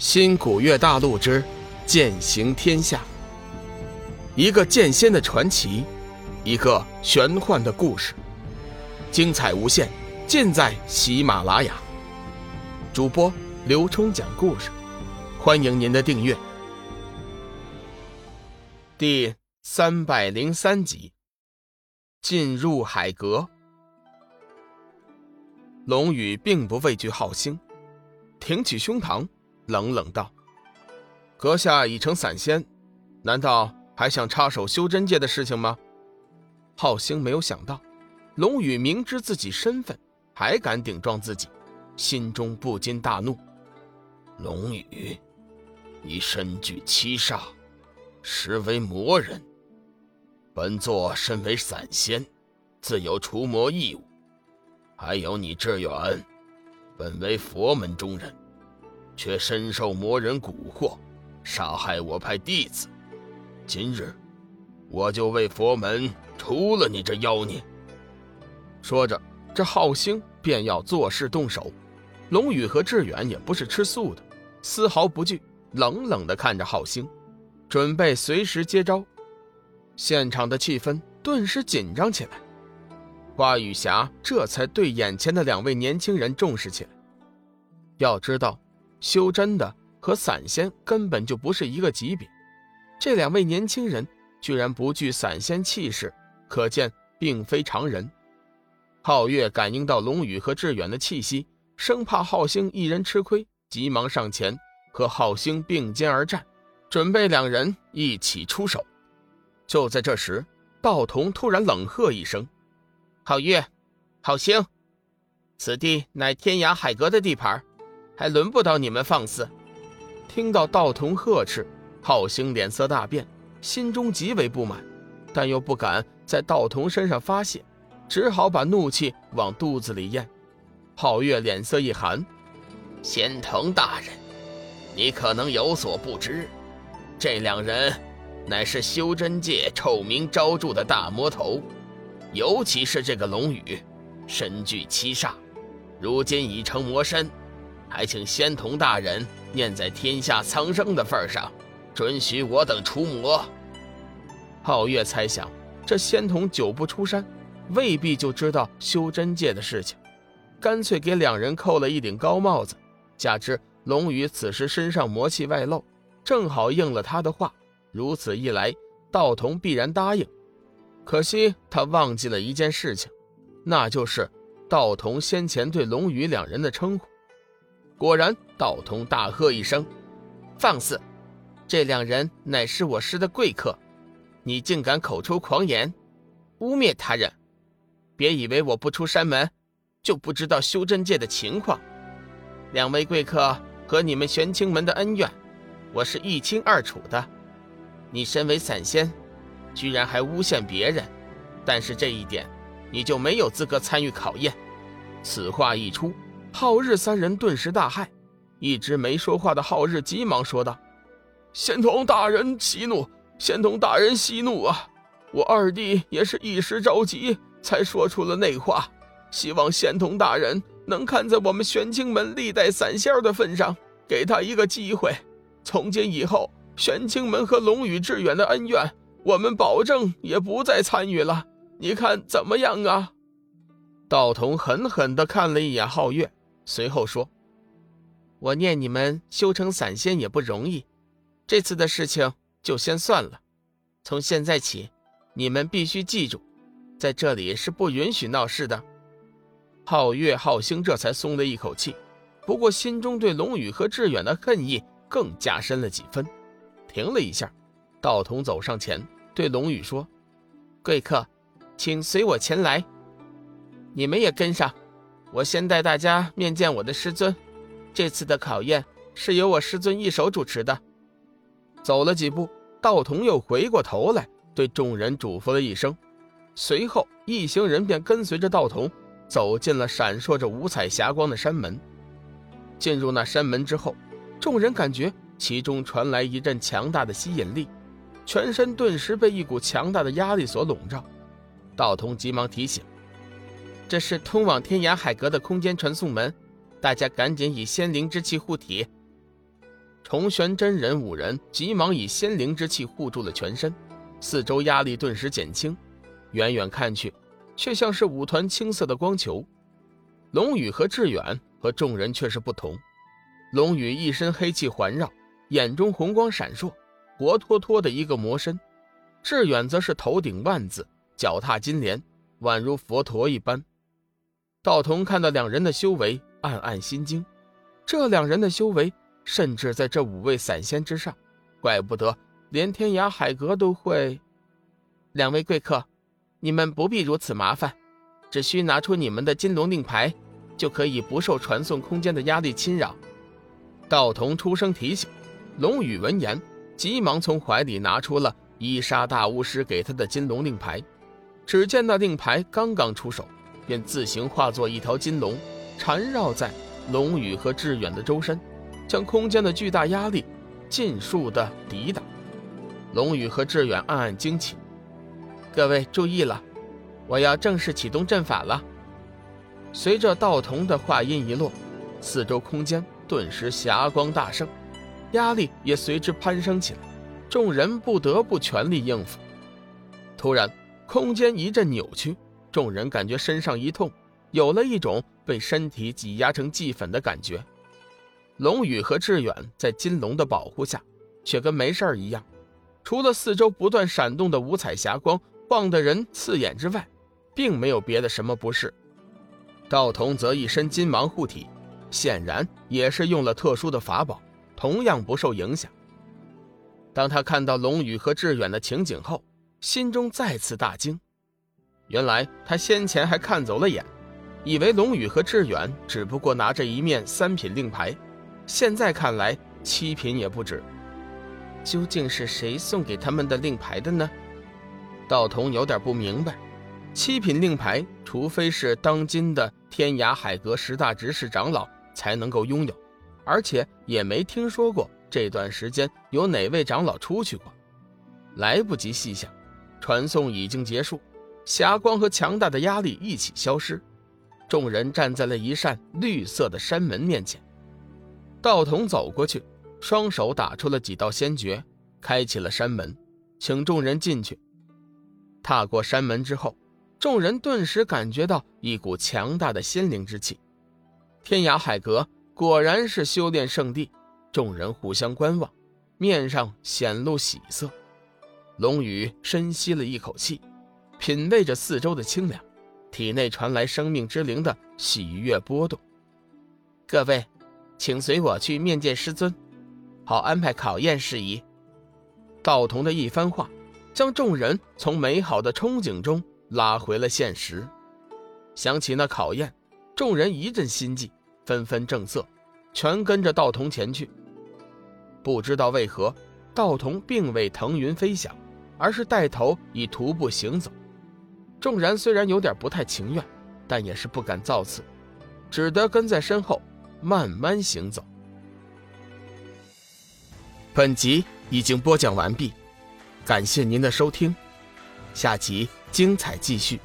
新古月大陆之剑行天下，一个剑仙的传奇，一个玄幻的故事，精彩无限，尽在喜马拉雅。主播刘冲讲故事，欢迎您的订阅。第三百零三集，进入海阁。龙宇并不畏惧浩星，挺起胸膛。冷冷道：“阁下已成散仙，难道还想插手修真界的事情吗？”浩星没有想到，龙宇明知自己身份，还敢顶撞自己，心中不禁大怒：“龙宇，你身具七煞，实为魔人。本座身为散仙，自有除魔义务。还有你志远，本为佛门中人。”却深受魔人蛊惑，杀害我派弟子。今日，我就为佛门除了你这妖孽。说着，这浩星便要作势动手。龙宇和志远也不是吃素的，丝毫不惧，冷冷地看着浩星，准备随时接招。现场的气氛顿时紧张起来。花雨霞这才对眼前的两位年轻人重视起来。要知道。修真的和散仙根本就不是一个级别，这两位年轻人居然不惧散仙气势，可见并非常人。皓月感应到龙宇和志远的气息，生怕浩星一人吃亏，急忙上前和浩星并肩而战，准备两人一起出手。就在这时，道童突然冷喝一声：“皓月，皓星，此地乃天涯海阁的地盘。”还轮不到你们放肆！听到道童呵斥，浩星脸色大变，心中极为不满，但又不敢在道童身上发泄，只好把怒气往肚子里咽。皓月脸色一寒：“仙藤大人，你可能有所不知，这两人乃是修真界臭名昭著的大魔头，尤其是这个龙宇，身具七煞，如今已成魔身。”还请仙童大人念在天下苍生的份上，准许我等除魔。皓月猜想，这仙童久不出山，未必就知道修真界的事情，干脆给两人扣了一顶高帽子。加之龙宇此时身上魔气外露，正好应了他的话。如此一来，道童必然答应。可惜他忘记了一件事情，那就是道童先前对龙宇两人的称呼。果然，道童大喝一声：“放肆！这两人乃是我师的贵客，你竟敢口出狂言，污蔑他人！别以为我不出山门，就不知道修真界的情况。两位贵客和你们玄清门的恩怨，我是一清二楚的。你身为散仙，居然还诬陷别人，但是这一点，你就没有资格参与考验。”此话一出。浩日三人顿时大骇，一直没说话的浩日急忙说道：“仙童大人息怒，仙童大人息怒啊！我二弟也是一时着急才说出了那话，希望仙童大人能看在我们玄清门历代散仙的份上，给他一个机会。从今以后，玄清门和龙宇致远的恩怨，我们保证也不再参与了。你看怎么样啊？”道童狠狠地看了一眼皓月。随后说：“我念你们修成散仙也不容易，这次的事情就先算了。从现在起，你们必须记住，在这里是不允许闹事的。”皓月、皓星这才松了一口气，不过心中对龙宇和志远的恨意更加深了几分。停了一下，道童走上前对龙宇说：“贵客，请随我前来，你们也跟上。”我先带大家面见我的师尊，这次的考验是由我师尊一手主持的。走了几步，道童又回过头来对众人嘱咐了一声，随后一行人便跟随着道童走进了闪烁着五彩霞光的山门。进入那山门之后，众人感觉其中传来一阵强大的吸引力，全身顿时被一股强大的压力所笼罩。道童急忙提醒。这是通往天涯海阁的空间传送门，大家赶紧以仙灵之气护体。重玄真人五人急忙以仙灵之气护住了全身，四周压力顿时减轻。远远看去，却像是五团青色的光球。龙宇和志远和众人却是不同。龙宇一身黑气环绕，眼中红光闪烁，活脱脱的一个魔身；志远则是头顶万字，脚踏金莲，宛如佛陀一般。道童看到两人的修为，暗暗心惊。这两人的修为，甚至在这五位散仙之上，怪不得连天涯海阁都会。两位贵客，你们不必如此麻烦，只需拿出你们的金龙令牌，就可以不受传送空间的压力侵扰。道童出声提醒。龙宇闻言，急忙从怀里拿出了伊莎大巫师给他的金龙令牌。只见那令牌刚刚出手，便自行化作一条金龙，缠绕在。龙宇和志远的周身，将空间的巨大压力尽数的抵挡。龙宇和志远暗暗惊奇：“各位注意了，我要正式启动阵法了。”随着道童的话音一落，四周空间顿时霞光大盛，压力也随之攀升起来。众人不得不全力应付。突然，空间一阵扭曲，众人感觉身上一痛。有了一种被身体挤压成齑粉的感觉。龙宇和志远在金龙的保护下，却跟没事儿一样。除了四周不断闪动的五彩霞光晃得人刺眼之外，并没有别的什么不适。道童则一身金芒护体，显然也是用了特殊的法宝，同样不受影响。当他看到龙宇和志远的情景后，心中再次大惊。原来他先前还看走了眼。以为龙宇和志远只不过拿着一面三品令牌，现在看来七品也不止。究竟是谁送给他们的令牌的呢？道童有点不明白。七品令牌，除非是当今的天涯海阁十大执事长老才能够拥有，而且也没听说过这段时间有哪位长老出去过。来不及细想，传送已经结束，霞光和强大的压力一起消失。众人站在了一扇绿色的山门面前，道童走过去，双手打出了几道仙诀，开启了山门，请众人进去。踏过山门之后，众人顿时感觉到一股强大的心灵之气。天涯海阁果然是修炼圣地，众人互相观望，面上显露喜色。龙宇深吸了一口气，品味着四周的清凉。体内传来生命之灵的喜悦波动。各位，请随我去面见师尊，好安排考验事宜。道童的一番话，将众人从美好的憧憬中拉回了现实。想起那考验，众人一阵心悸，纷纷正色，全跟着道童前去。不知道为何，道童并未腾云飞翔，而是带头以徒步行走。众人虽然有点不太情愿，但也是不敢造次，只得跟在身后慢慢行走。本集已经播讲完毕，感谢您的收听，下集精彩继续。